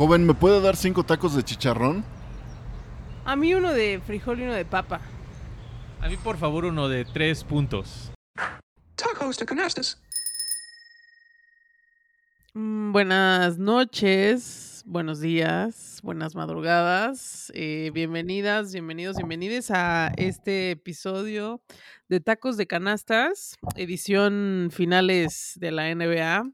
Joven, ¿me puede dar cinco tacos de chicharrón? A mí uno de frijol y uno de papa. A mí, por favor, uno de tres puntos. Tacos de canastas. Mm, buenas noches, buenos días, buenas madrugadas. eh, bienvenidas, bienvenidos, bienvenides a este episodio de Tacos de Canastas, edición finales de la NBA.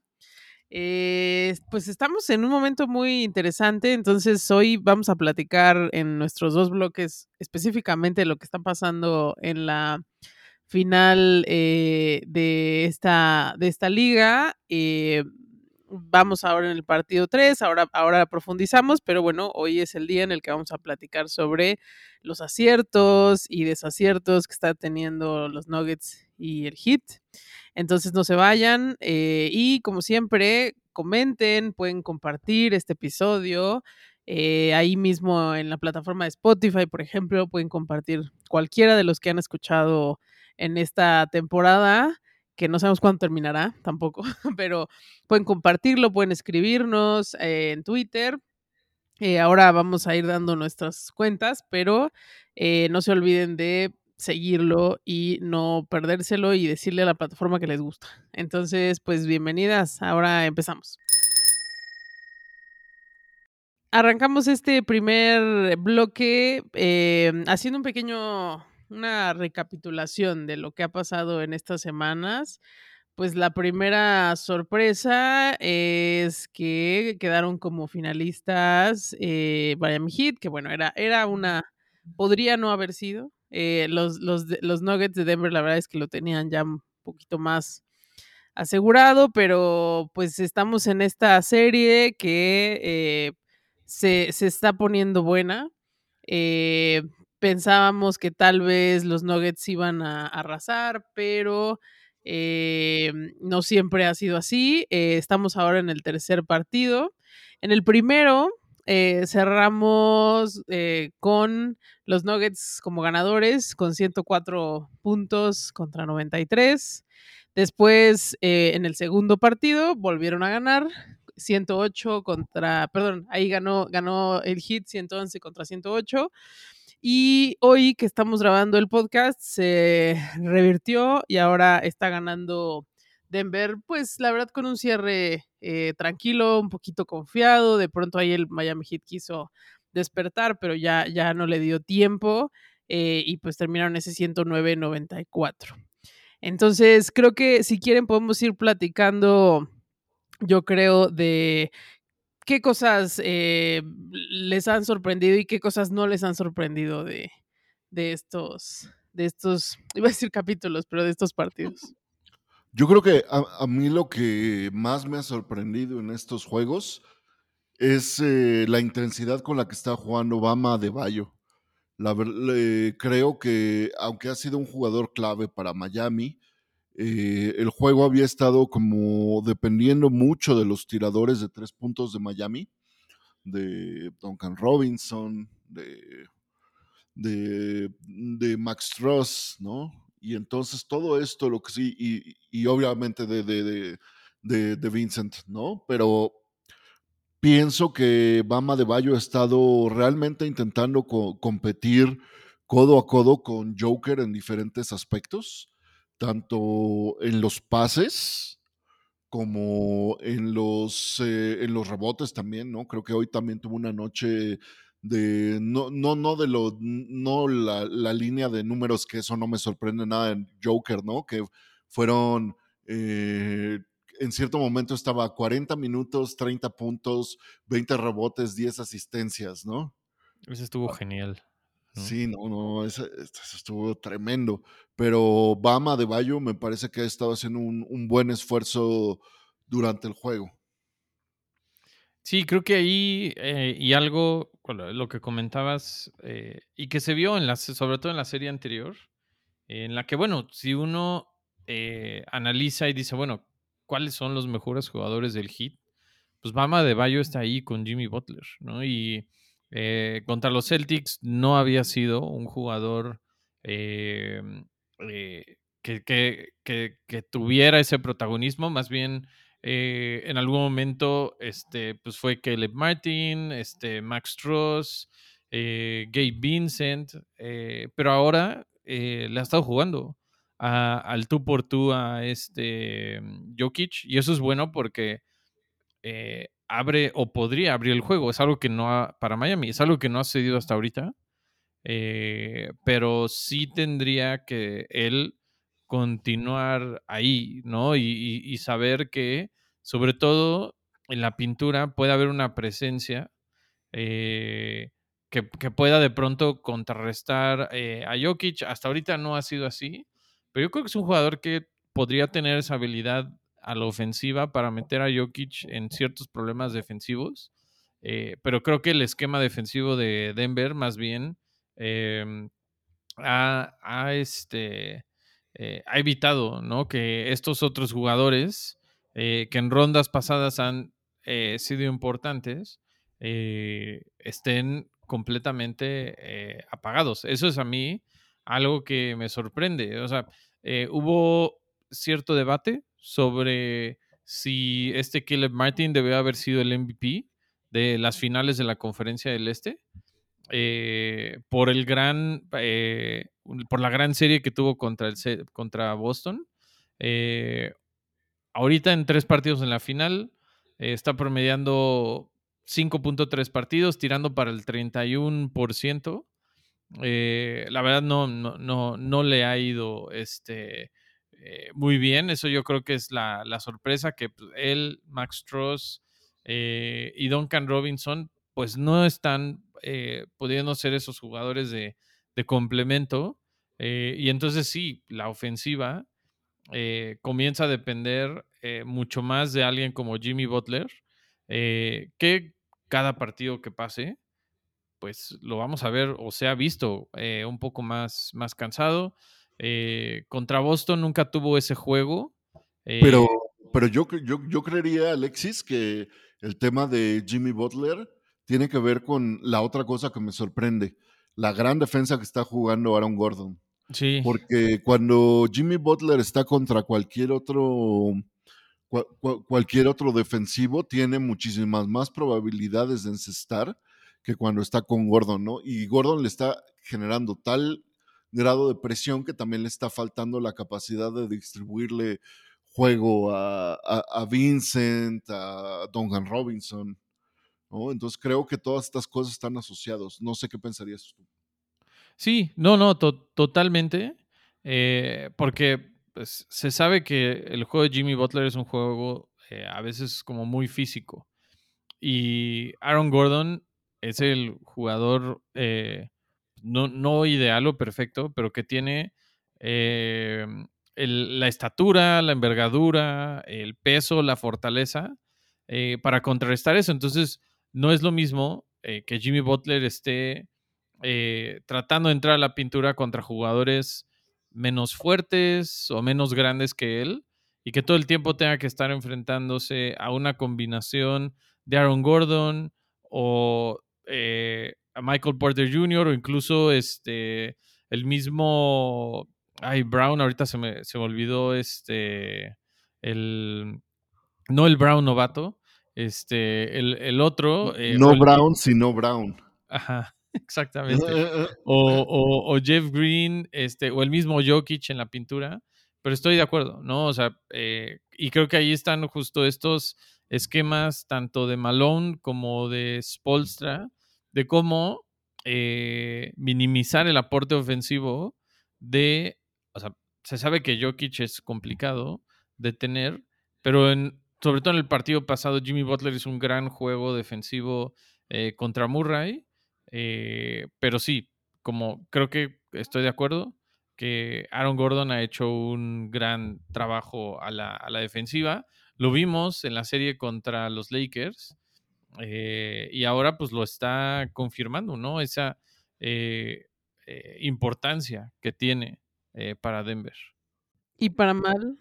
Eh, pues estamos en un momento muy interesante, entonces hoy vamos a platicar en nuestros dos bloques específicamente lo que está pasando en la final eh, de, esta, de esta liga. eh, vamos ahora en el partido 3, ahora, ahora profundizamos, pero bueno, hoy es el día en el que vamos a platicar sobre los aciertos y desaciertos que están teniendo los Nuggets y el Heat. Entonces no se vayan eh, y como siempre, comenten, pueden compartir este episodio. eh, ahí mismo en la plataforma de Spotify, por ejemplo, pueden compartir cualquiera de los que han escuchado en esta temporada, que no sabemos cuándo terminará tampoco, pero pueden compartirlo, pueden escribirnos eh, en Twitter. Ahora vamos a ir dando nuestras cuentas, pero no se olviden de seguirlo y no perdérselo y decirle a la plataforma que les gusta. Entonces, pues bienvenidas. Ahora empezamos. Arrancamos este primer bloque eh, haciendo un pequeño, una recapitulación de lo que ha pasado en estas semanas. Pues la primera sorpresa es que quedaron como finalistas eh, Heat, que bueno, era, era una, podría no haber sido. Eh, los, los, los Nuggets de Denver, la verdad es que lo tenían ya un poquito más asegurado, pero pues estamos en esta serie que eh, se, se está poniendo buena. Eh, pensábamos que tal vez los Nuggets iban a arrasar, pero no siempre ha sido así. Estamos ahora en el tercer partido. En el primero eh, cerramos eh, con los Nuggets como ganadores con 104 puntos contra 93. Después, eh, en el segundo partido, volvieron a ganar 108 contra, perdón, ahí ganó, ganó el Heat 111 contra 108. Y hoy que estamos grabando el podcast, se revirtió y ahora está ganando Denver, pues la verdad con un cierre eh, tranquilo, un poquito confiado. De pronto ahí el Miami Heat quiso despertar, pero ya, ya no le dio tiempo eh, y pues terminaron ese 109-94. Entonces, creo que si quieren podemos ir platicando, yo creo, de qué cosas eh, les han sorprendido y qué cosas no les han sorprendido de, de estos, de estos, iba a decir capítulos, pero de estos partidos. Yo creo que a, a mí lo que más me ha sorprendido en estos juegos es eh, la intensidad con la que está jugando Obama de Bayo. La le- creo que aunque ha sido un jugador clave para Miami, eh, el juego había estado como dependiendo mucho de los tiradores de tres puntos de Miami, de Duncan Robinson, de, de, de Max Truss, ¿no? Y entonces todo esto, lo que sí, y, y obviamente de, de, de, de, Vincent, ¿no? Pero pienso que Bama de Bayo ha estado realmente intentando co- competir codo a codo con Joker en diferentes aspectos, tanto en los pases como en los, eh, en los rebotes también, ¿no? Creo que hoy también tuvo una noche de, no, no, no de lo, no la, la línea de números, que eso no me sorprende nada en Joker, ¿no? Que fueron, eh, en cierto momento estaba a 40 minutos, 30 puntos, 20 rebotes, 10 asistencias, ¿no? Ese estuvo genial. ¿no? Sí, no, no, ese- eso estuvo tremendo. Pero Bama de Bayo me parece que ha estado haciendo un, un buen esfuerzo durante el juego. Sí, creo que ahí, eh, y algo, lo que comentabas, eh, y que se vio en la, sobre todo en la serie anterior, en la que, bueno, si uno eh, analiza y dice, bueno, ¿cuáles son los mejores jugadores del Heat? Pues Bama de Bayo está ahí con Jimmy Butler, ¿no? Y eh, contra los Celtics no había sido un jugador que- que- que tuviera ese protagonismo, más bien Eh, en algún momento, este, pues fue Caleb Martin, este, Max Truss, eh, Gabe Vincent, eh, pero ahora eh, le ha estado jugando al tú por tú a este mm, Jokic y eso es bueno porque abre o podría abrir el juego. Es algo que no ha, para Miami, es algo que no ha sucedido hasta ahorita. pero sí tendría que él continuar ahí, ¿no? Y, saber que, sobre todo en la pintura, puede haber una presencia eh, que, pueda de pronto contrarrestar eh, a Jokic. Hasta ahorita no ha sido así, pero yo creo que es un jugador que podría tener esa habilidad a la ofensiva para meter a Jokic en ciertos problemas defensivos. Eh, pero creo que el esquema defensivo de Denver, más bien, em, ha, este, eh, ha evitado que estos otros jugadores eh, que en rondas pasadas han eh, sido importantes estén completamente apagados. Eso es a mí algo que me sorprende. O sea, hubo cierto debate sobre si este Caleb Martin debe haber sido el MVP de las finales de la conferencia del Este. por el gran por la gran serie que tuvo contra el contra Boston. Eh, ahorita en tres partidos en la final eh, está promediando 5.3 partidos, tirando para el 31%. Eh, la verdad no, no, no, no le ha ido este, eh, muy bien. Eso yo creo que es la, la sorpresa que pues, él, Max eh, y Duncan Robinson pues no están pudiendo ser esos jugadores de, de complemento. eh, y entonces sí, la ofensiva eh, comienza a depender eh, mucho más de alguien como Jimmy Butler, que cada partido que pase, pues lo vamos a ver o se ha visto un poco más, más cansado. Contra Boston nunca tuvo ese juego. Pero, pero yo, yo, yo creería, Alexis, que el tema de Jimmy Butler tiene que ver con la otra cosa que me sorprende, la gran defensa que está jugando Aaron Gordon. sí, Porque cuando Jimmy Butler está contra cualquier otro, cua- cua- cualquier otro defensivo, tiene muchísimas más probabilidades de encestar que cuando está con Gordon, ¿no? Y Gordon le está generando tal grado de presión que también le está faltando la capacidad de distribuirle juego a, a- a Vincent, a Duncan Robinson, ¿no? Entonces creo que todas estas cosas están asociadas. No sé qué pensarías tú. Sí, no, no, to- totalmente. eh, porque pues, se sabe que el juego de Jimmy Butler es un juego eh, a veces como muy físico. Y Aaron Gordon es el jugador eh, no, no ideal o perfecto, pero que tiene la estatura, la envergadura, el peso, la fortaleza para contrarrestar eso. Entonces, no es lo mismo eh, que Jimmy Butler esté eh, tratando de entrar a la pintura contra jugadores menos fuertes o menos grandes que él y que todo el tiempo tenga que estar enfrentándose a una combinación de Aaron Gordon o eh, a Michael Porter Jr. o incluso este el mismo ay Brown ahorita se me, se me olvidó este el no el Brown novato este el, el otro eh, no el- Brown, sino Brown. Ajá, exactamente. O, o- o Jeff Green, este, o el mismo Jokic en la pintura. Pero estoy de acuerdo, ¿no? O sea, eh, y creo que ahí están justo estos esquemas, tanto de Malone como de Spolstra, de cómo eh, minimizar el aporte ofensivo de. O sea, se sabe que Jokic es complicado de tener, pero en, sobre todo en el partido pasado, Jimmy Butler hizo un gran juego defensivo eh, contra Murray. Eh, pero sí, como creo que estoy de acuerdo que Aaron Gordon ha hecho un gran trabajo a la, a la defensiva. Lo vimos en la serie contra los Lakers eh, y ahora pues lo está confirmando, ¿no? Esa importancia que tiene para Denver. Y para mal,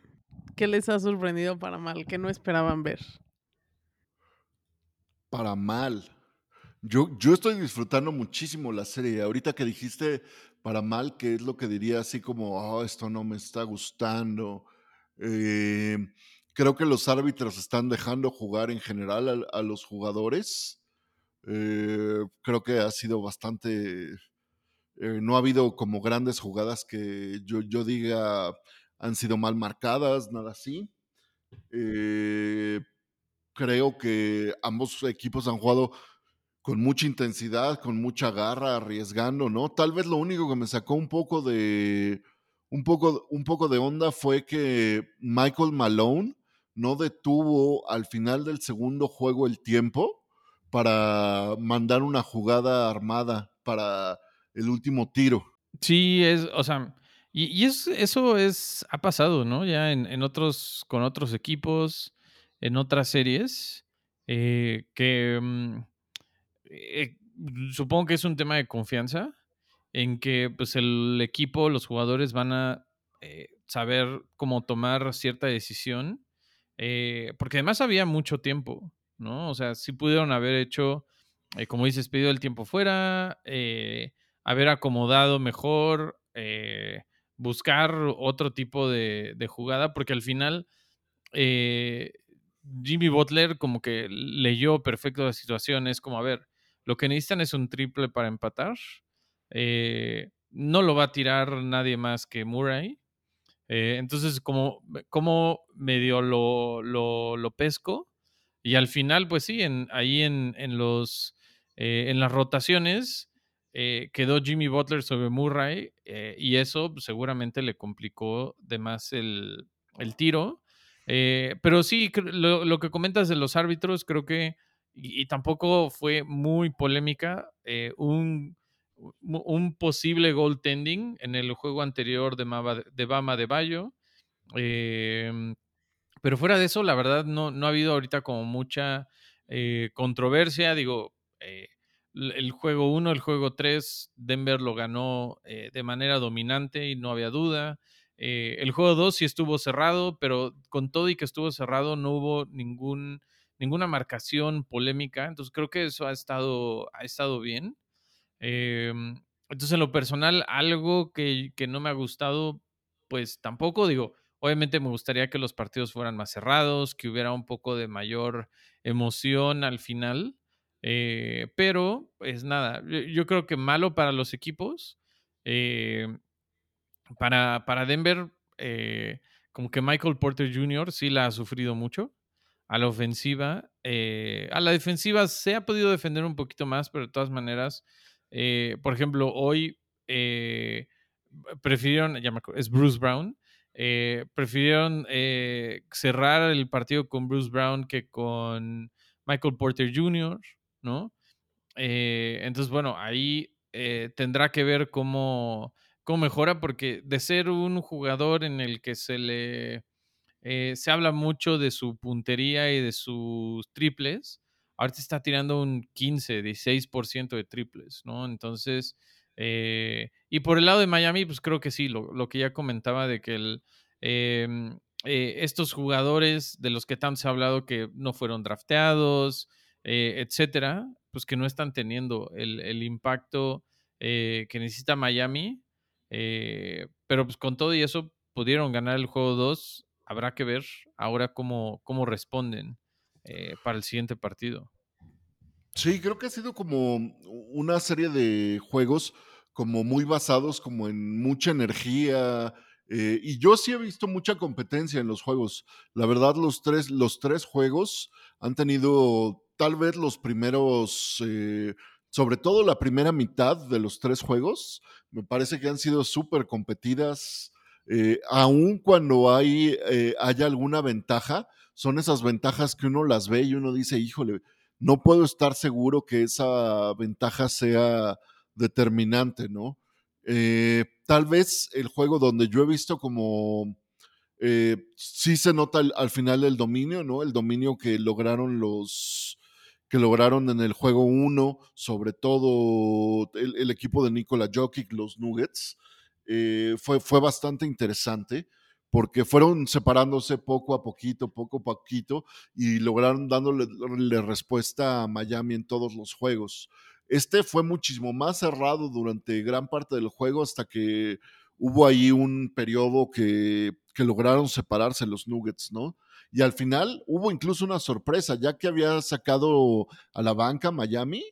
¿qué les ha sorprendido para mal? ¿Qué no esperaban ver? Para mal. Yo, yo estoy disfrutando muchísimo la serie. Ahorita que dijiste para mal, que es lo que diría así como, "Ah, esto no me está gustando. Eh, creo que los árbitros están dejando jugar en general a, a los jugadores. Eh, creo que ha sido bastante... eh, no ha habido como grandes jugadas que yo, yo diga han sido mal marcadas, nada así. Eh, creo que ambos equipos han jugado con mucha intensidad, con mucha garra, arriesgando, ¿no? Tal vez lo único que me sacó un poco de un poco, un poco de onda fue que Michael Malone no detuvo al final del segundo juego el tiempo para mandar una jugada armada para el último tiro. Sí, es, o sea, y, y es, eso es, ha pasado, ¿no? Ya en, en otros, con otros equipos, en otras series, eh, que mm, eh, supongo que es un tema de confianza, en que pues el equipo, los jugadores van a eh, saber cómo tomar cierta decisión, porque además había mucho tiempo, ¿no? O sea, sí pudieron haber hecho, como dices, pedido el tiempo fuera, haber acomodado mejor, eh, buscar otro tipo de, jugada, porque al final eh, Jimmy Butler como que leyó perfecto la situación, es como, a ver, lo que necesitan es un triple para empatar, eh, no lo va a tirar nadie más que Murray, eh, entonces como, como medio lo, lo, lo pesco, y al final, pues sí, en, ahí en, en los, en las rotaciones eh, quedó Jimmy Butler sobre Murray eh, y eso seguramente le complicó de más el, el tiro. Eh, pero sí, lo, lo que comentas de los árbitros, creo que, y, tampoco fue muy polémica, eh, un, un posible goaltending en el juego anterior de, Mava- de Bama de Bayo. Eh, pero fuera de eso, la verdad, no, no ha habido ahorita como mucha eh, controversia. Digo, el juego 1, el juego 3, Denver lo ganó eh, de manera dominante y no había duda. Eh, el juego 2 sí estuvo cerrado, pero con todo y que estuvo cerrado no hubo ningún, ninguna marcación polémica. Entonces creo que eso ha estado, ha estado bien. Eh, entonces, en lo personal, algo que, que no me ha gustado, pues tampoco digo, obviamente me gustaría que los partidos fueran más cerrados, que hubiera un poco de mayor emoción al final, eh, pero pues nada, yo, creo que malo para los equipos. eh, para, para Denver, eh, como que Michael Porter Jr. sí la ha sufrido mucho a la ofensiva. a la defensiva se ha podido defender un poquito más, pero de todas maneras, por ejemplo, hoy prefirieron, ya me acuerdo, es Bruce Brown, prefirieron eh, cerrar el partido con Bruce Brown que con Michael Porter Jr., ¿no? Eh, entonces, bueno, ahí eh, tendrá que ver cómo, cómo mejora, porque de ser un jugador en el que se le eh, se habla mucho de su puntería y de sus triples. Ahorita está tirando un 15, 16% de triples, ¿no? Entonces, y por el lado de Miami, pues creo que sí, lo, lo que ya comentaba de que el, eh, estos jugadores de los que tanto se ha hablado que no fueron drafteados, eh, etcétera, pues que no están teniendo el, el impacto eh, que necesita Miami. eh, pero pues con todo y eso pudieron ganar el juego 2 habrá que ver ahora cómo, cómo responden eh, para el siguiente partido. Sí, creo que ha sido como una serie de juegos como muy basados como en mucha energía. y yo sí he visto mucha competencia en los juegos. La verdad, los tres, los tres juegos han tenido tal vez los primeros, eh, sobre todo la primera mitad de los tres juegos, me parece que han sido súper competidas. eh, aun cuando hay, eh, haya alguna ventaja, son esas ventajas que uno las ve y uno dice, híjole, no puedo estar seguro que esa ventaja sea determinante, ¿no? Eh, tal vez el juego donde yo he visto como sí se nota al final el dominio, ¿no? El dominio que lograron los que lograron en el juego 1, sobre todo el, equipo de Nikola Jokic, los Nuggets, eh, fue, fue bastante interesante porque fueron separándose poco a poquito, poco a poquito, y lograron dándole le respuesta a Miami en todos los juegos. Este fue muchísimo más cerrado durante gran parte del juego hasta que hubo ahí un periodo que, que lograron separarse los Nuggets, ¿no? Y al final hubo incluso una sorpresa, ya que había sacado a la banca Miami,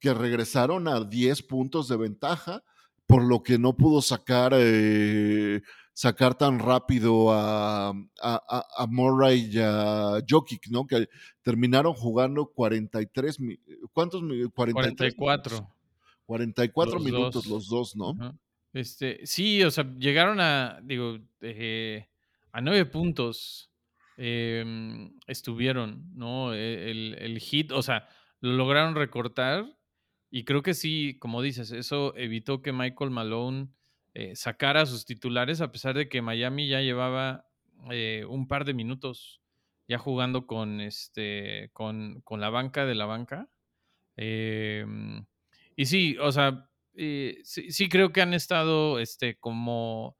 que regresaron a 10 puntos de ventaja, por lo que no pudo sacar, eh, sacar tan rápido a, a, a, Murray y a Jokic, ¿no? Que terminaron jugando 43, ¿cuántos? 43 44. Minutos? 44 los minutos dos. los dos, ¿no? Uh -huh. Este, sí, o sea, llegaron a, digo, eh, a nueve puntos eh, estuvieron, ¿no? El, el, hit, o sea, lo lograron recortar y creo que sí, como dices, eso evitó que Michael Malone eh, sacara a sus titulares a pesar de que Miami ya llevaba eh, un par de minutos ya jugando con, este, con, con la banca de la banca. Eh, y sí, o sea, eh, sí, sí, creo que han estado este, como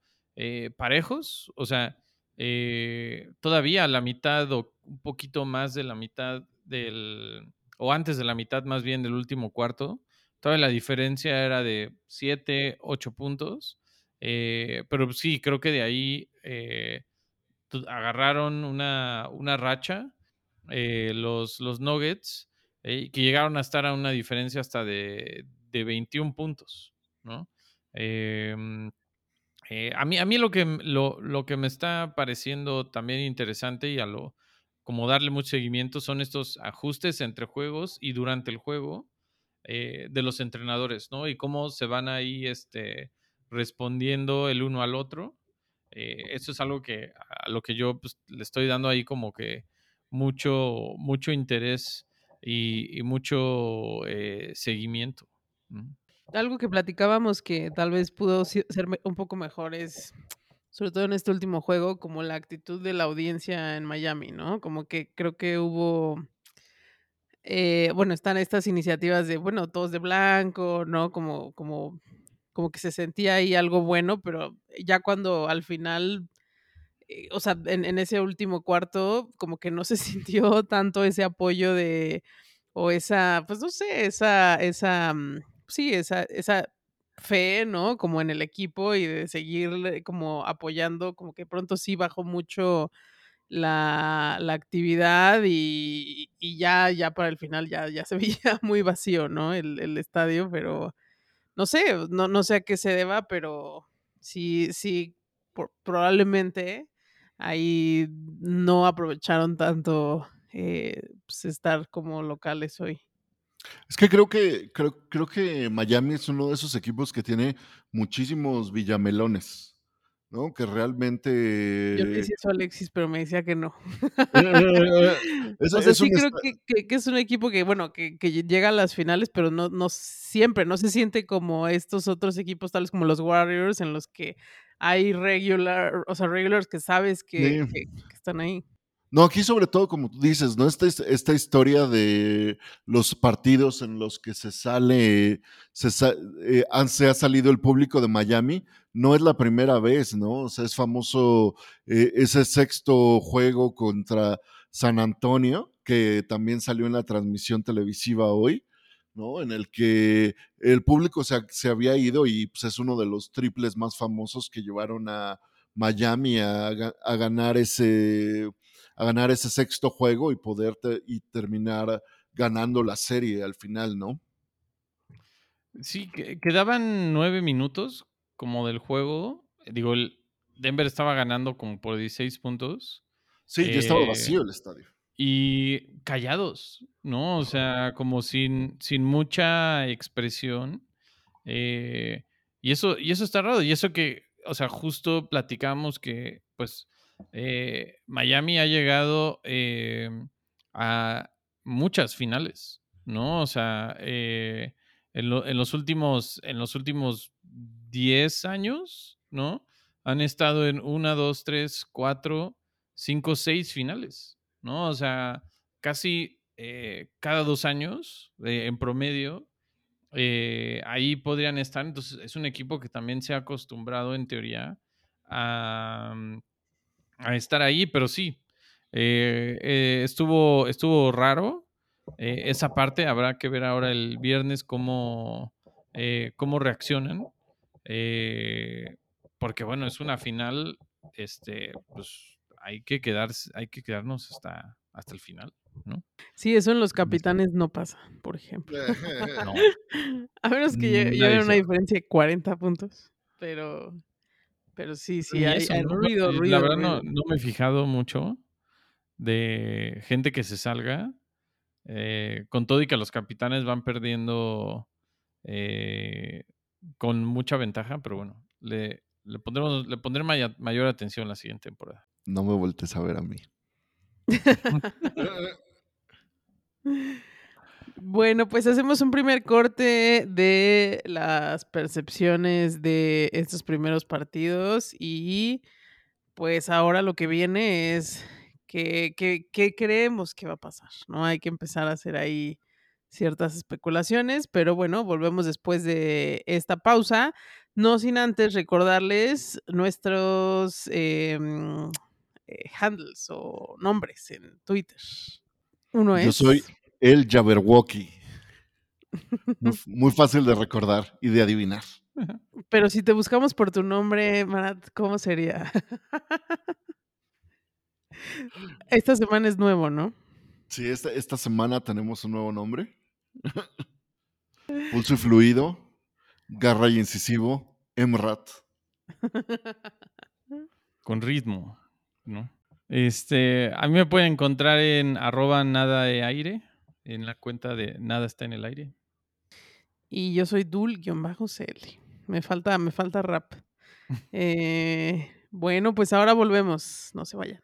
parejos, o sea, eh, todavía la mitad o un poquito más de la mitad del, o antes de la mitad más bien del último cuarto, todavía la diferencia era de 7, 8 puntos, eh, pero sí, creo que de ahí eh, agarraron una, una racha eh, los, los Nuggets que llegaron a estar a una diferencia hasta de, de 21 puntos, ¿no? Eh, a, mí, a mí lo que, lo, lo, que me está pareciendo también interesante y a lo como darle mucho seguimiento son estos ajustes entre juegos y durante el juego eh, de los entrenadores, ¿no? Y cómo se van ahí este, respondiendo el uno al otro. Eh, eso es algo que a lo que yo pues, le estoy dando ahí como que mucho, mucho interés y, y mucho seguimiento. ¿no? Algo que platicábamos que tal vez pudo ser un poco mejor es, sobre todo en este último juego, como la actitud de la audiencia en Miami, ¿no? Como que creo que hubo, eh, bueno, están estas iniciativas de, bueno, todos de blanco, ¿no? Como, como, como que se sentía ahí algo bueno, pero ya cuando al final, eh, o sea, en, en ese último cuarto, como que no se sintió tanto ese apoyo de, o esa, pues no sé, esa, esa, sí, esa, esa fe, ¿no? Como en el equipo y de seguir como apoyando, como que pronto sí bajó mucho la, la actividad y, y, ya, ya para el final ya, ya se veía muy vacío, ¿no? El, el estadio, pero no sé, no, no sé a qué se deba, pero sí, sí, probablemente ahí no aprovecharon tanto eh, pues estar como locales hoy. Es que creo que creo, creo que Miami es uno de esos equipos que tiene muchísimos villamelones, ¿no? Que realmente. Yo le decía eso a Alexis, pero me decía que no. es, o sea, es sí creo que, que, que, es un equipo que, bueno, que, que, llega a las finales, pero no, no siempre, no se siente como estos otros equipos, tales como los Warriors, en los que hay regular, o sea, regulars que sabes que, sí. que están ahí. No, aquí sobre todo, como tú dices, ¿no? Esta, esta historia de los partidos en los que se sale, se, eh, se, ha salido el público de Miami, no es la primera vez, ¿no? O sea, es famoso eh, ese sexto juego contra San Antonio, que también salió en la transmisión televisiva hoy, ¿no? En el que el público se, se había ido y pues, es uno de los triples más famosos que llevaron a Miami a, a ganar ese a ganar ese sexto juego y poder te, y terminar ganando la serie al final, ¿no? Sí, quedaban nueve minutos como del juego. Digo, el Denver estaba ganando como por 16 puntos. Sí, ya eh, estaba vacío el estadio. Y callados, ¿no? O sea, como sin, sin mucha expresión. Eh, y, eso, y eso está raro. Y eso que, o sea, justo platicamos que, pues, eh, Miami ha llegado eh, a muchas finales, ¿no? O sea, eh, en, lo, en, los últimos, en los últimos 10 años, ¿no? Han estado en una, dos, tres, cuatro, cinco, seis finales, ¿no? O sea, casi eh, cada dos años, en promedio, ahí podrían estar. Entonces, es un equipo que también se ha acostumbrado, en teoría, a, a estar ahí, pero sí, eh, eh, estuvo, estuvo raro eh, esa parte. Habrá que ver ahora el viernes cómo, cómo reaccionan. porque bueno, es una final, este, pues hay que quedarse, hay que quedarnos hasta, hasta el final, ¿no? Sí, eso en los capitanes no pasa, por ejemplo. No. A menos que lle- Nadie lleven una diferencia de 40 puntos. Pero, pero sí, sí, hay, eso, hay ¿no? ruido, ruido. La verdad no, no me he fijado mucho de gente que se salga. eh, con todo y que los capitanes van perdiendo eh, con mucha ventaja, pero bueno, le, le pondremos, le pondré maya- mayor atención la siguiente temporada. No me voltees a ver a mí. Bueno, pues hacemos un primer corte de las percepciones de estos primeros partidos y pues ahora lo que viene es que, que- que creemos que va a pasar, ¿no? Hay que empezar a hacer ahí ciertas especulaciones, pero bueno, volvemos después de esta pausa, no sin antes recordarles nuestros em, eh, handles o nombres en Twitter. Uno Yo es... soy el Jabberwocky. Muy, fácil de recordar y de adivinar. Pero si te buscamos por tu nombre, Marat, ¿cómo sería? Esta semana es nuevo, ¿no? Sí, esta, esta semana tenemos un nuevo nombre. Pulso y fluido, garra y incisivo, Emrat. Con ritmo, ¿no? Este, a mí me pueden encontrar en arroba nada de aire, en la cuenta de nada está en el aire. Y yo soy Dul-CL. Me falta, me falta rap. Eh, bueno, pues ahora volvemos. No se vayan.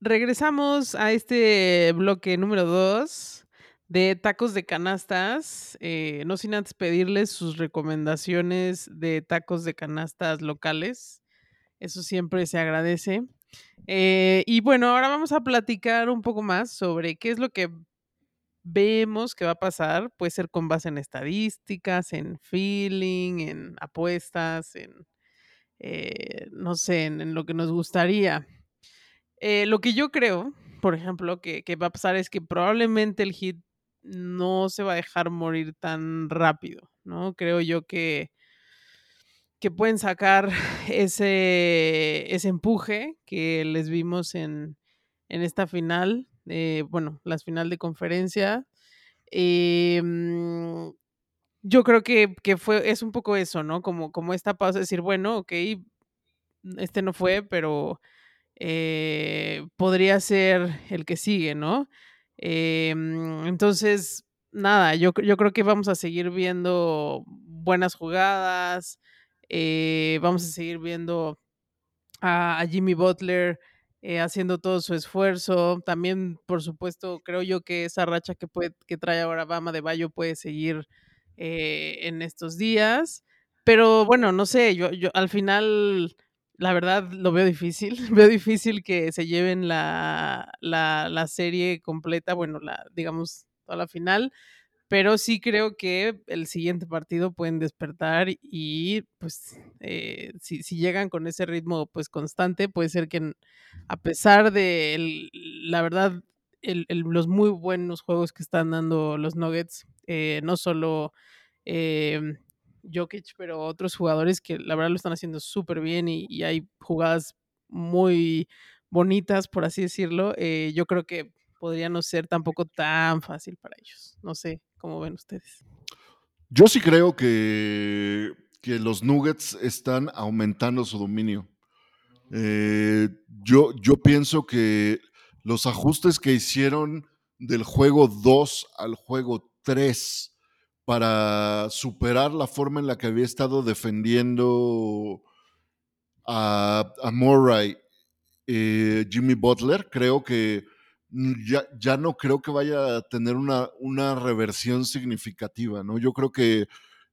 Regresamos a este bloque número 2 de tacos de canastas. eh, no sin antes pedirles sus recomendaciones de tacos de canastas locales. Eso siempre se agradece. Eh, y bueno, ahora vamos a platicar un poco más sobre qué es lo que vemos que va a pasar. Puede ser con base en estadísticas, en feeling, en apuestas, en, eh, no sé, en, lo que nos gustaría. Eh, lo que yo creo, por ejemplo, que, que va a pasar es que probablemente el hit no se va a dejar morir tan rápido, ¿no? Creo yo que, que pueden sacar ese, ese empuje que les vimos en, en esta final, eh, bueno, las final de conferencia. Mm, yo creo que, que fue, es un poco eso, ¿no? Como, como esta pausa, de decir, bueno, ok, este no fue, pero eh, podría ser el que sigue, ¿no? Mm, entonces, nada, yo, yo creo que vamos a seguir viendo buenas jugadas, eh, vamos a seguir viendo a, Jimmy Butler eh, haciendo todo su esfuerzo. También, por supuesto, creo yo que esa racha que trae ahora Bama de Bayo puede seguir eh, en estos días. Pero bueno, no sé, yo, yo al final, la verdad, lo veo difícil. Veo difícil que se lleven la, la, la serie completa, bueno, la, digamos, toda la final pero sí creo que el siguiente partido pueden despertar y pues eh, si, si llegan con ese ritmo pues constante, puede ser que a pesar de la verdad los muy buenos juegos que están dando los Nuggets, eh, no solo eh, Jokic, pero otros jugadores que la verdad lo están haciendo súper bien y, y hay jugadas muy bonitas, por así decirlo, eh, yo creo que podría no ser tampoco tan fácil para ellos. No sé cómo ven ustedes. Yo sí creo que, que los Nuggets están aumentando su dominio. Eh, yo, yo pienso que los ajustes que hicieron del juego 2 al juego 3 para superar la forma en la que había estado defendiendo a, a Murray eh, Jimmy Butler, creo que ya, ya no creo que vaya a tener una, una reversión significativa, ¿no? Yo creo que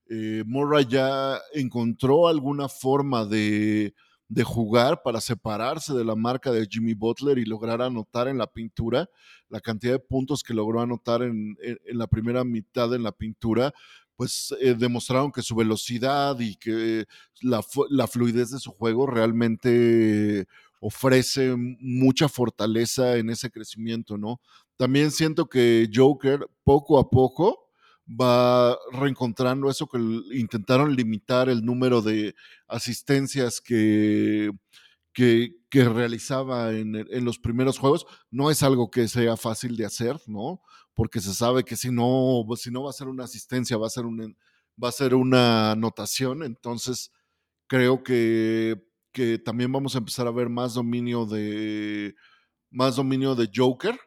eh, ya encontró alguna forma de, de jugar para separarse de la marca de Jimmy Butler y lograr anotar en la pintura la cantidad de puntos que logró anotar en, en- la primera mitad en la pintura, pues eh, demostraron que su velocidad y que la, la fluidez de su juego realmente ofrece mucha fortaleza en ese crecimiento, ¿no? También siento que Joker poco a poco va reencontrando eso que intentaron limitar el número de asistencias que, que, realizaba en, en, los primeros juegos. No es algo que sea fácil de hacer, ¿no? Porque se sabe que si no, si no va a ser una asistencia, va a ser, un, va a ser una anotación. Entonces, creo que, que también vamos a empezar a ver más dominio de más dominio de Joker.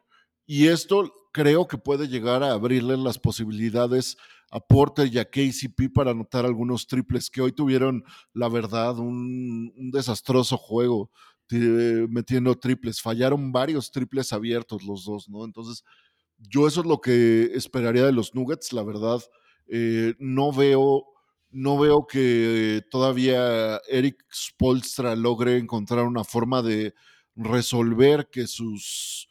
Y esto creo que puede llegar a abrirle las posibilidades a Porter y a KCP para anotar algunos triples que hoy tuvieron, la verdad, un, desastroso juego metiendo triples. Fallaron varios triples abiertos los dos, ¿no? Entonces, yo eso es lo que esperaría de los Nuggets, la verdad. Eh, no veo no veo que todavía Eric Spolstra logre encontrar una forma de resolver que sus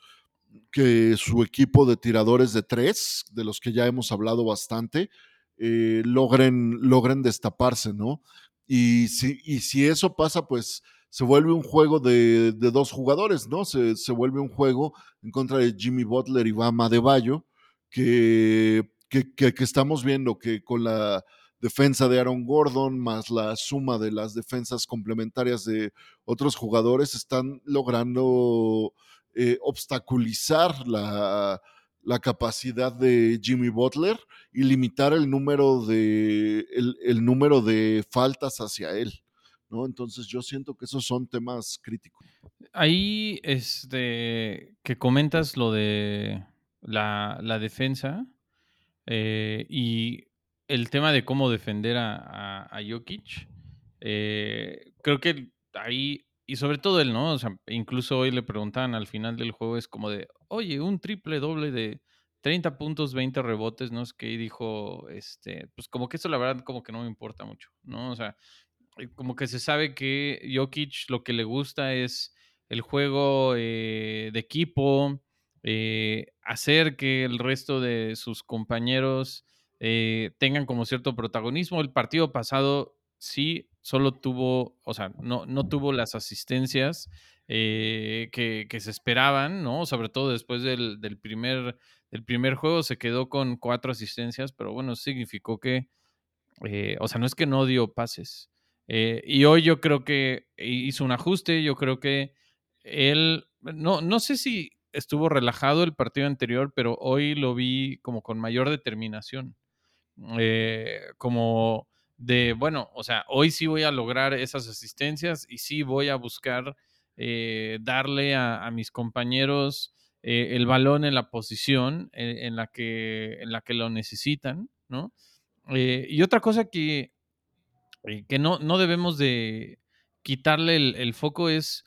que su equipo de tiradores de tres, de los que ya hemos hablado bastante, eh, logren, logren destaparse, ¿no? Y si, y si eso pasa, pues se vuelve un juego de, de dos jugadores, ¿no? Se, se, vuelve un juego en contra de Jimmy Butler y Bama de Bayo, que, que, que estamos viendo que con la defensa de Aaron Gordon, más la suma de las defensas complementarias de otros jugadores, están logrando eh, obstaculizar la, la, capacidad de Jimmy Butler y limitar el número de, el, el número de faltas hacia él. ¿no? Entonces yo siento que esos son temas críticos. Ahí, este, que comentas lo de la, la defensa eh, y el tema de cómo defender a, a, Jokic, eh, creo que ahí, y sobre todo él, ¿no? O sea, incluso hoy le preguntaban al final del juego, es como de, oye, un triple doble de 30 puntos, 20 rebotes, ¿no? Es que dijo, este, pues como que eso la verdad como que no me importa mucho, ¿no? O sea, eh, como que se sabe que Jokic lo que le gusta es el juego eh, de equipo, eh, hacer que el resto de sus compañeros eh, tengan como cierto protagonismo. El partido pasado sí solo tuvo, o sea, no, no tuvo las asistencias eh, que, que, se esperaban, ¿no? Sobre todo después del, del, primer, del primer juego se quedó con cuatro asistencias, pero bueno, significó que, eh, o sea, no es que no dio pases. Eh, y hoy yo creo que hizo un ajuste, yo creo que él, no, no sé si estuvo relajado el partido anterior, pero hoy lo vi como con mayor determinación eh, como de, bueno, o sea, hoy sí voy a lograr esas asistencias y sí voy a buscar eh, darle a, mis compañeros eh, el balón en la posición en, la, que, en la que lo necesitan, ¿no? Y otra cosa que, que no, no debemos de quitarle el, el foco es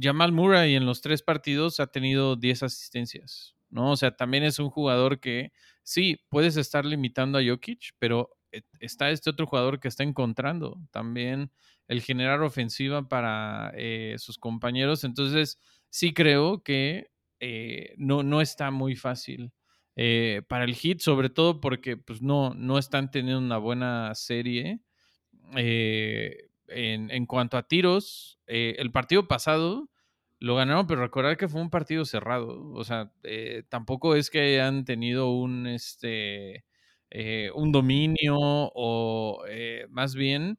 Jamal Murray en los tres partidos ha tenido 10 asistencias, ¿no? O sea, también es un jugador que sí, puedes estar limitando a Jokic, pero eh, está este otro jugador que está encontrando también el generar ofensiva para eh, sus compañeros. Entonces, sí creo que eh, no, no está muy fácil eh, para el hit, sobre todo porque pues, no, no están teniendo una buena serie. Eh, en, en, cuanto a tiros, el partido pasado lo ganaron, pero recordar que fue un partido cerrado. O sea, eh, tampoco es que hayan tenido un, este, eh, un dominio o eh, más bien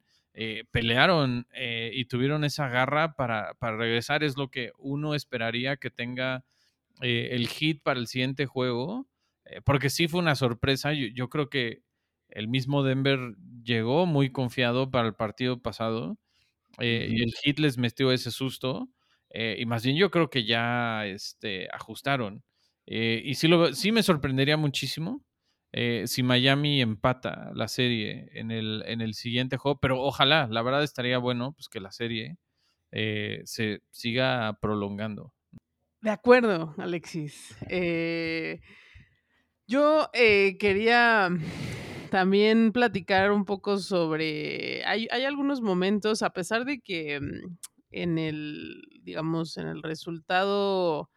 pelearon y tuvieron esa garra para, para, regresar. Es lo que uno esperaría que tenga el hit para el siguiente juego. porque sí fue una sorpresa. Yo, yo, creo que el mismo Denver llegó muy confiado para el partido pasado. y el hit les metió ese susto. Eh, y más bien yo creo que ya este, ajustaron. Eh, y sí, lo, sí me sorprendería muchísimo eh, si Miami empata la serie en el, en el siguiente juego, pero ojalá, la verdad estaría bueno pues, que la serie se siga prolongando. De acuerdo, Alexis. yo quería también platicar un poco sobre, hay, hay algunos momentos, a pesar de que mm, en el, digamos, en el resultado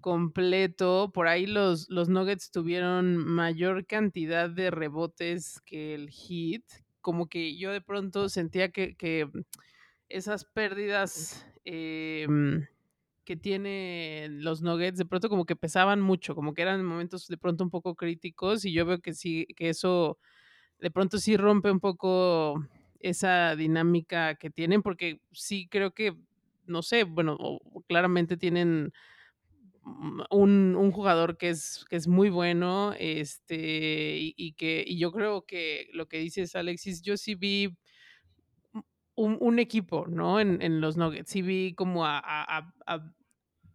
completo, por ahí los, los Nuggets tuvieron mayor cantidad de rebotes que el Heat. Como que yo de pronto sentía que, que esas pérdidas eh, que tienen los Nuggets de pronto como que pesaban mucho, como que eran momentos de pronto un poco críticos y yo veo que sí, que eso de pronto sí rompe un poco esa dinámica que tienen, porque sí creo que, no sé, bueno, claramente tienen mm, un, jugador que es, que es muy bueno, este, y, que, y yo creo que lo que dices, Alexis, yo sí vi un, un equipo, ¿no? En, en, los Nuggets, sí vi como a, a, a,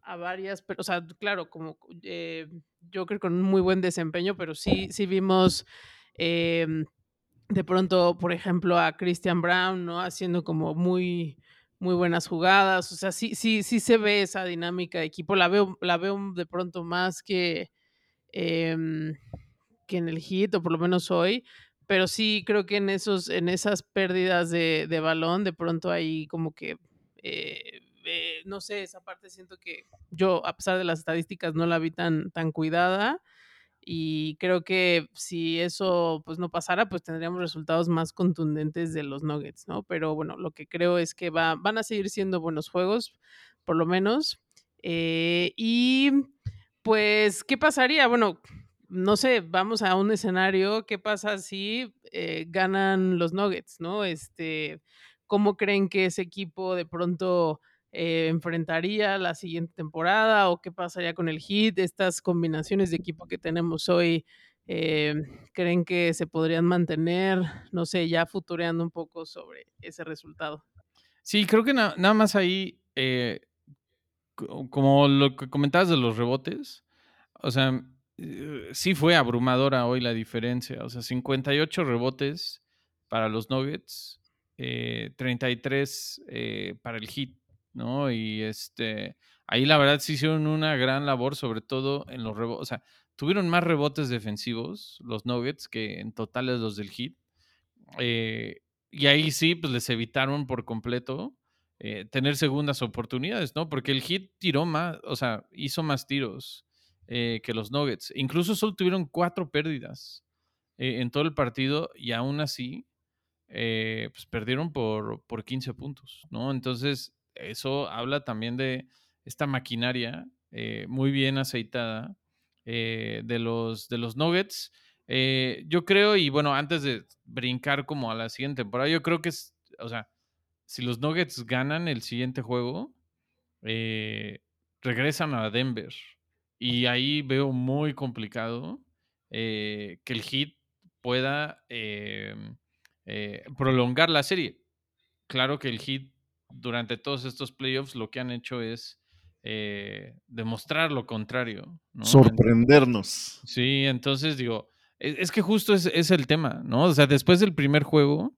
a varias, pero, o sea, claro, como eh, yo creo con un muy buen desempeño, pero sí, sí vimos... Eh, de pronto, por ejemplo, a Christian Brown, ¿no? Haciendo como muy, muy buenas jugadas. O sea, sí, sí, sí se ve esa dinámica de equipo. La veo, la veo de pronto más que, eh, que en el hit, o por lo menos hoy. Pero sí creo que en esos, en esas pérdidas de, de balón, de pronto ahí como que eh, eh, no sé, esa parte siento que yo, a pesar de las estadísticas, no la vi tan, tan cuidada y creo que si eso pues no pasara, pues tendríamos resultados más contundentes de los Nuggets, ¿no? Pero bueno, lo que creo es que va, van a seguir siendo buenos juegos, por lo menos. Eh, y pues, ¿qué pasaría? Bueno, no sé, vamos a un escenario, ¿qué pasa si eh, ganan los Nuggets, ¿no? Este, ¿cómo creen que ese equipo de pronto eh, enfrentaría la siguiente temporada o qué pasaría con el hit, estas combinaciones de equipo que tenemos hoy, eh, creen que se podrían mantener, no sé, ya futureando un poco sobre ese resultado. Sí, creo que na nada más ahí, eh, como lo que comentabas de los rebotes, o sea, sí fue abrumadora hoy la diferencia, o sea, 58 rebotes para los Nuggets, eh, 33 eh, para el Heat. ¿No? Y este, ahí la verdad sí hicieron una gran labor, sobre todo en los rebotes. O sea, tuvieron más rebotes defensivos los Nuggets que en totales los del Heat. Eh, y ahí sí, pues les evitaron por completo eh, tener segundas oportunidades, ¿no? Porque el Heat tiró más, o sea, hizo más tiros eh, que los Nuggets. Incluso solo tuvieron cuatro pérdidas en todo el partido y aún así, pues perdieron por, por 15 puntos, ¿no? Entonces, eso habla también de esta maquinaria eh, muy bien aceitada eh, de, los, de los Nuggets. Eh, yo creo, y bueno, antes de brincar como a la siguiente temporada, yo creo que es, o sea, si los Nuggets ganan el siguiente juego, regresan a Denver. Y ahí veo muy complicado que el Heat pueda eh, prolongar la serie. Claro que el Heat durante todos estos playoffs lo que han hecho es eh, demostrar lo contrario. ¿no? Sorprendernos. Sí, entonces digo, es, es que justo es, es, el tema, ¿no? O sea, después del primer juego,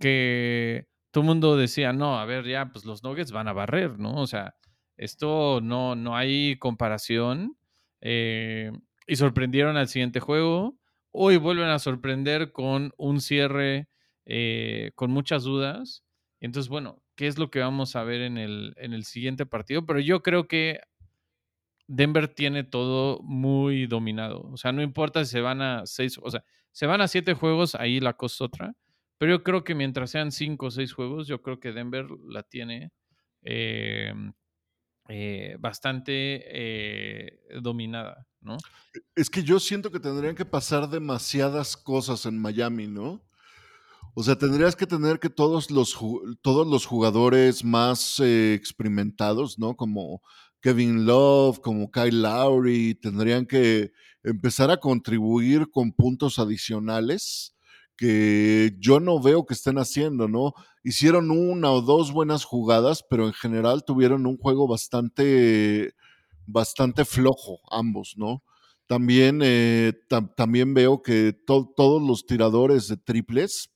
que todo el mundo decía, no, a ver, ya, pues los Nuggets van a barrer, ¿no? O sea, esto no, no hay comparación. Eh, y sorprendieron al siguiente juego. Hoy vuelven a sorprender con un cierre eh, con muchas dudas. Entonces, bueno, qué es lo que vamos a ver en el, en el siguiente partido, pero yo creo que Denver tiene todo muy dominado. O sea, no importa si se van a seis, o sea, se van a siete juegos, ahí la cosa es otra. Pero yo creo que mientras sean cinco o seis juegos, yo creo que Denver la tiene eh, eh, bastante eh, dominada, ¿no? Es que yo siento que tendrían que pasar demasiadas cosas en Miami, ¿no? O sea, tendrías que tener que todos los, todos los jugadores más eh, experimentados, ¿no? Como Kevin Love, como Kyle Lowry, tendrían que empezar a contribuir con puntos adicionales que yo no veo que estén haciendo, ¿no? Hicieron una o dos buenas jugadas, pero en general tuvieron un juego bastante, bastante flojo ambos, ¿no? También, eh, tam también veo que to todos los tiradores de triples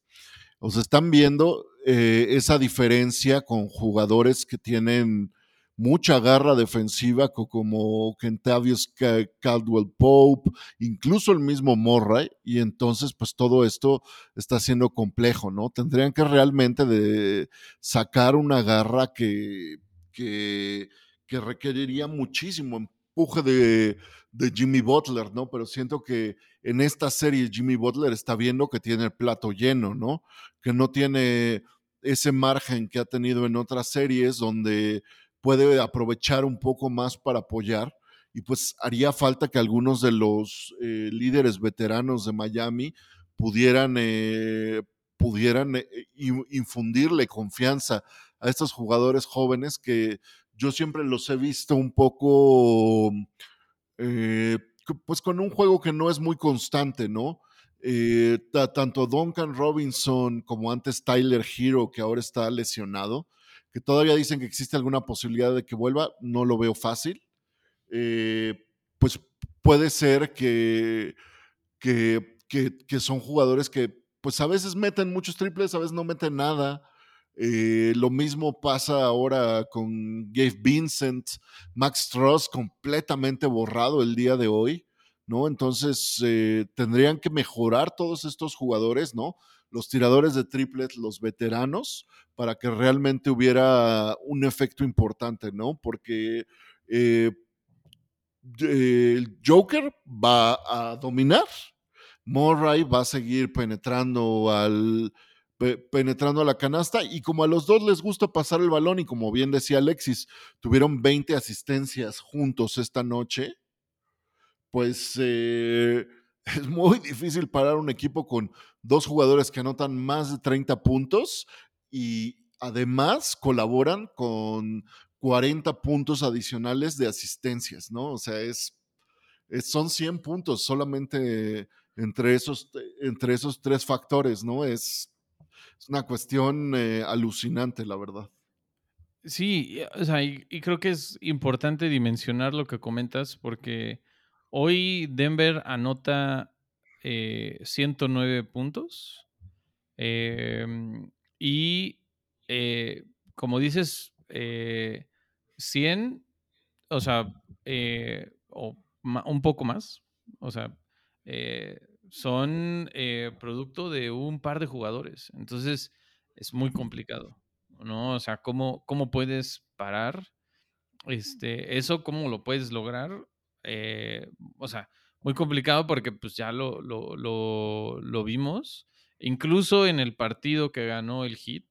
o sea, están viendo eh, esa diferencia con jugadores que tienen mucha garra defensiva como Kentavious Caldwell Pope, incluso el mismo Morray, y entonces pues todo esto está siendo complejo, ¿no? Tendrían que realmente de sacar una garra que, que, que requeriría muchísimo empuje de, de Jimmy Butler, ¿no? Pero siento que en esta serie Jimmy Butler está viendo que tiene el plato lleno, ¿no? Que no tiene ese margen que ha tenido en otras series donde puede aprovechar un poco más para apoyar. Y pues haría falta que algunos de los eh, líderes veteranos de Miami pudieran, eh, pudieran eh, infundirle confianza a estos jugadores jóvenes que yo siempre los he visto un poco, pues con un juego que no es muy constante, ¿no? Eh, tanto Duncan Robinson como antes Tyler Hero, que ahora está lesionado, que todavía dicen que existe alguna posibilidad de que vuelva, no lo veo fácil. Eh, pues puede ser que, que, que, son jugadores que pues a veces meten muchos triples, a veces no meten nada. Eh, lo mismo pasa ahora con Gabe Vincent, Max Truss completamente borrado el día de hoy. ¿no? Entonces eh, tendrían que mejorar todos estos jugadores, ¿no? Los tiradores de triples, los veteranos, para que realmente hubiera un efecto importante, ¿no? Porque eh, el Joker va a dominar, Murray va a seguir penetrando al penetrando a la canasta y como a los dos les gusta pasar el balón y como bien decía Alexis, tuvieron 20 asistencias juntos esta noche, pues eh, es muy difícil parar un equipo con dos jugadores que anotan más de 30 puntos y además colaboran con 40 puntos adicionales de asistencias, ¿no? O sea, es, son 100 puntos solamente entre esos, entre esos tres factores, ¿no? Es, es una cuestión eh, alucinante, la verdad. Sí, o sea, y, creo que es importante dimensionar lo que comentas porque Hoy Denver anota 109 eh, puntos. Em, y eh, como dices, 100, eh, o sea, o un poco más, o sea, son producto de un par de jugadores. Entonces, es muy complicado, ¿no? O sea, ¿cómo, cómo puedes parar? Este, eso, ¿cómo lo puedes lograr? Eh, o sea, muy complicado porque pues ya lo, lo, vimos. Incluso en el partido que ganó el Hit,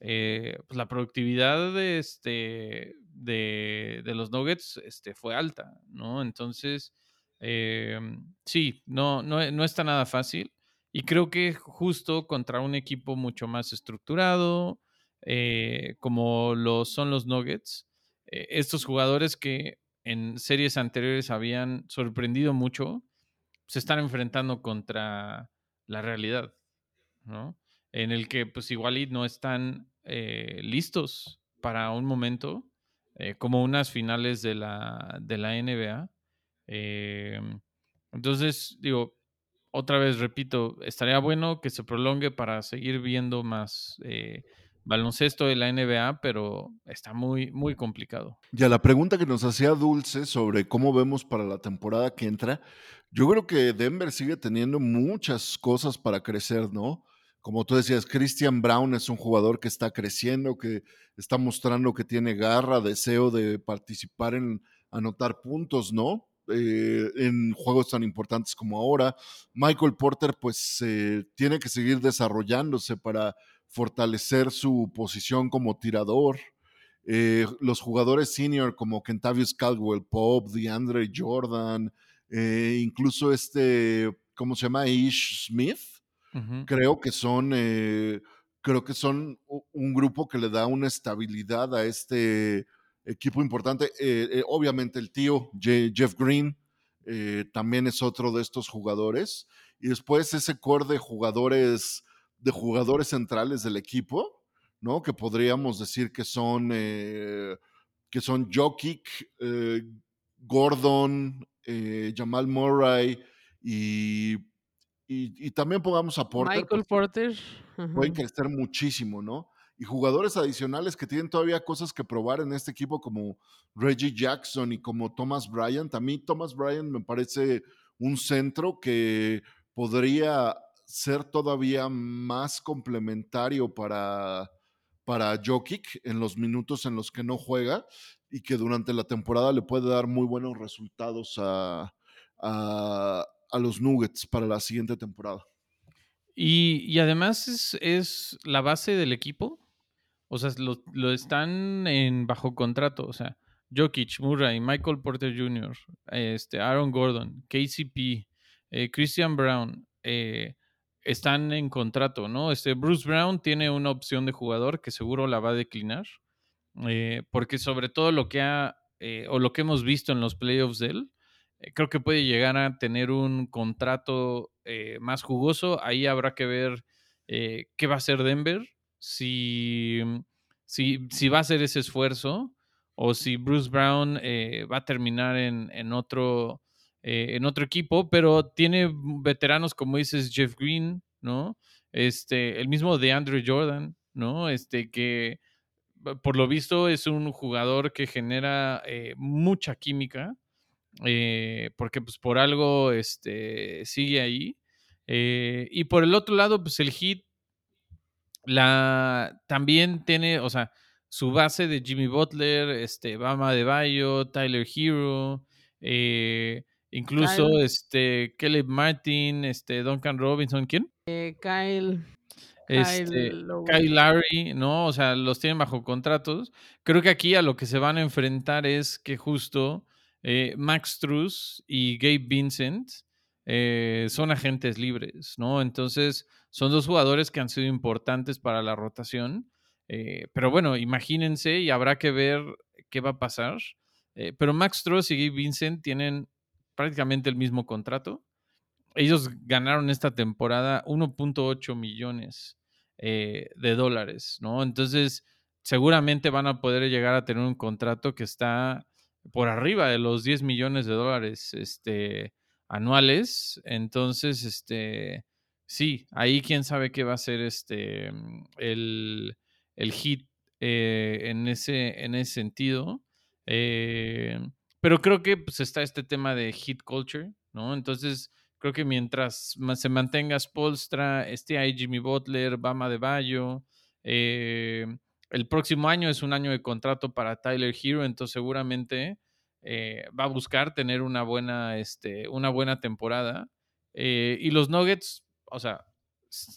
eh, pues la productividad de, este, de, los Nuggets este, fue alta, ¿no? Entonces, eh, sí, no, no, no está nada fácil. Y creo que justo contra un equipo mucho más estructurado, como lo son los Nuggets, estos jugadores que en series anteriores habían sorprendido mucho, se están enfrentando contra la realidad, ¿no? En el que pues igual no están eh, listos para un momento, eh, como unas finales de la, de la NBA. Em, entonces, digo, otra vez repito, estaría bueno que se prolongue para seguir viendo más eh, baloncesto de la NBA, pero está muy, muy complicado. Ya la pregunta que nos hacía Dulce sobre cómo vemos para la temporada que entra, yo creo que Denver sigue teniendo muchas cosas para crecer, ¿no? Como tú decías, Christian Brown es un jugador que está creciendo, que está mostrando que tiene garra, deseo de participar en anotar puntos, ¿no? Eh, en juegos tan importantes como ahora. Michael Porter, pues, eh, tiene que seguir desarrollándose para fortalecer su posición como tirador. Eh, los jugadores senior como Kentavious Caldwell Pope, DeAndre Jordan, eh, incluso este, ¿cómo se llama? Ish Smith. Creo que son, creo que son un grupo que le da una estabilidad a este equipo importante. obviamente el tío Jeff Green también es otro de estos jugadores. Y después ese core de jugadores de jugadores centrales del equipo, ¿no? Que podríamos decir que son, eh, que son Jokic, eh, Gordon, eh, Jamal Murray y, y, también pongamos a Porter. Michael Porter. Pueden crecer muchísimo, ¿no? Y jugadores adicionales que tienen todavía cosas que probar en este equipo, como Reggie Jackson y como Thomas Bryant. A mí, Thomas Bryant me parece un centro que podría ser todavía más complementario para, para Jokic en los minutos en los que no juega y que durante la temporada le puede dar muy buenos resultados a, los Nuggets para la siguiente temporada. Y, además es, la base del equipo, o sea, lo, lo están en bajo contrato, o sea, Jokic, Murray, Michael Porter Jr., este, Aaron Gordon, KCP, eh, Christian Brown, eh, están en contrato, ¿no? Este Bruce Brown tiene una opción de jugador que seguro la va a declinar, eh, porque sobre todo lo que ha, eh, o lo que hemos visto en los playoffs de él, eh, creo que puede llegar a tener un contrato más jugoso. Ahí habrá que ver qué va a hacer Denver, si, si, si va a hacer ese esfuerzo o si Bruce Brown eh, va a terminar en, otro, eh, en otro equipo, pero tiene veteranos como dices Jeff Green, ¿no? Este, el mismo de Andrew Jordan, ¿no? Este que por lo visto es un jugador que genera eh, mucha química, eh, porque pues por algo este, sigue ahí. Eh, y por el otro lado, pues el hit la, también tiene, o sea, su base de Jimmy Butler, este, Bama de Bayo, Tyler Hero, eh, incluso Kyle. este, Caleb Martin, este, Duncan Robinson, ¿quién? Eh, Kyle. Este, Kyle Lowry, ¿no? O sea, los tienen bajo contratos. Creo que aquí a lo que se van a enfrentar es que justo eh, Max Truss y Gabe Vincent eh, son agentes libres, ¿no? Entonces, son dos jugadores que han sido importantes para la rotación. eh, pero bueno, imagínense y habrá que ver qué va a pasar. Eh, pero Max Truss y Vincent tienen prácticamente el mismo contrato. Ellos ganaron esta temporada 1.8 millones eh, de dólares, ¿no? Entonces, seguramente van a poder llegar a tener un contrato que está por arriba de los 10 millones de dólares este, anuales. Entonces, este, sí, ahí quién sabe qué va a ser este, el, el hit eh, en, ese, en ese sentido. Eh, pero creo que pues, está este tema de hit culture, ¿no? Entonces, creo que mientras se mantenga Spolstra, esté ahí Jimmy Butler, Bama de Bayo, eh, el próximo año es un año de contrato para Tyler Hero, entonces seguramente eh, va a buscar tener una buena, este, una buena temporada. Eh, y los Nuggets, o sea,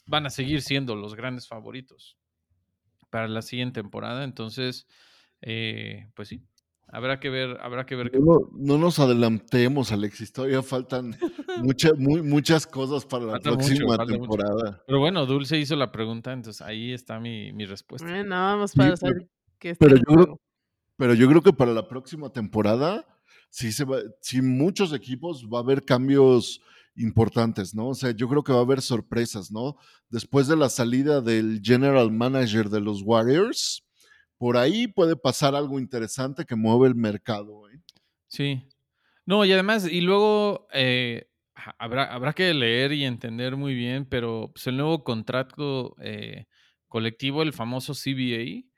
van a seguir siendo los grandes favoritos para la siguiente temporada. Entonces, eh, pues sí, habrá que ver, habrá que ver qué No, no nos adelantemos, Alexis. Todavía faltan mucha- muy- muchas cosas para la Falta próxima mucho. temporada. Pero bueno, Dulce hizo la pregunta, entonces ahí está mi, mi respuesta. Bueno, vamos Sí, para pero- saber qué está pero yo creo-. Pero yo creo que para la próxima temporada, sí, se va, sí muchos equipos va a haber cambios importantes, ¿no? O sea, yo creo que va a haber sorpresas, ¿no? Después de la salida del general manager de los Warriors, por ahí puede pasar algo interesante que mueve el mercado. ¿eh? Sí. No, y además, y luego eh, ha- habrá, habrá que leer y entender muy bien, pero pues, el nuevo contrato eh, colectivo, el famoso CBA,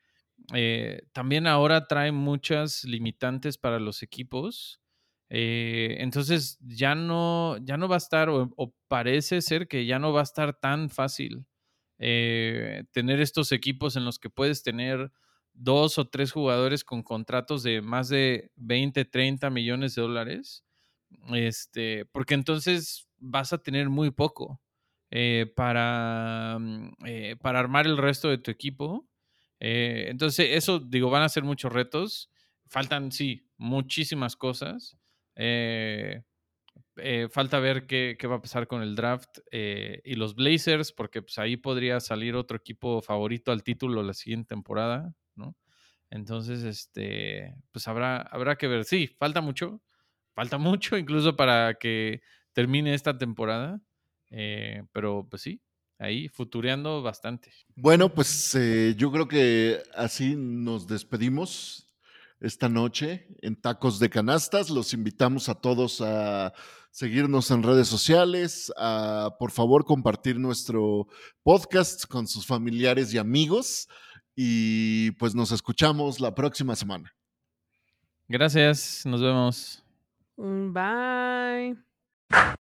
eh, también ahora trae muchas limitantes para los equipos. Eh, entonces ya no, ya no va a estar, o, parece ser que ya no va a estar tan fácil eh, tener estos equipos en los que puedes tener dos o tres jugadores con contratos de más de 20, 30 millones de dólares. Este, porque entonces vas a tener muy poco para, mm, para armar el resto de tu equipo. Eh, entonces, eso, digo, van a ser muchos retos. Faltan, sí, muchísimas cosas. Eh, eh, falta ver qué, qué va a pasar con el draft y los Blazers, porque pues, ahí podría salir otro equipo favorito al título la siguiente temporada, ¿no? Entonces, este, pues habrá, habrá que ver. Sí, falta mucho, falta mucho incluso para que termine esta temporada, pero pues sí, ahí futureando bastante. Bueno, pues eh, yo creo que así nos despedimos esta noche en Tacos de Canastas. Los invitamos a todos a seguirnos en redes sociales, a por favor compartir nuestro podcast con sus familiares y amigos y pues nos escuchamos la próxima semana. Gracias, nos vemos. Mm, Bye.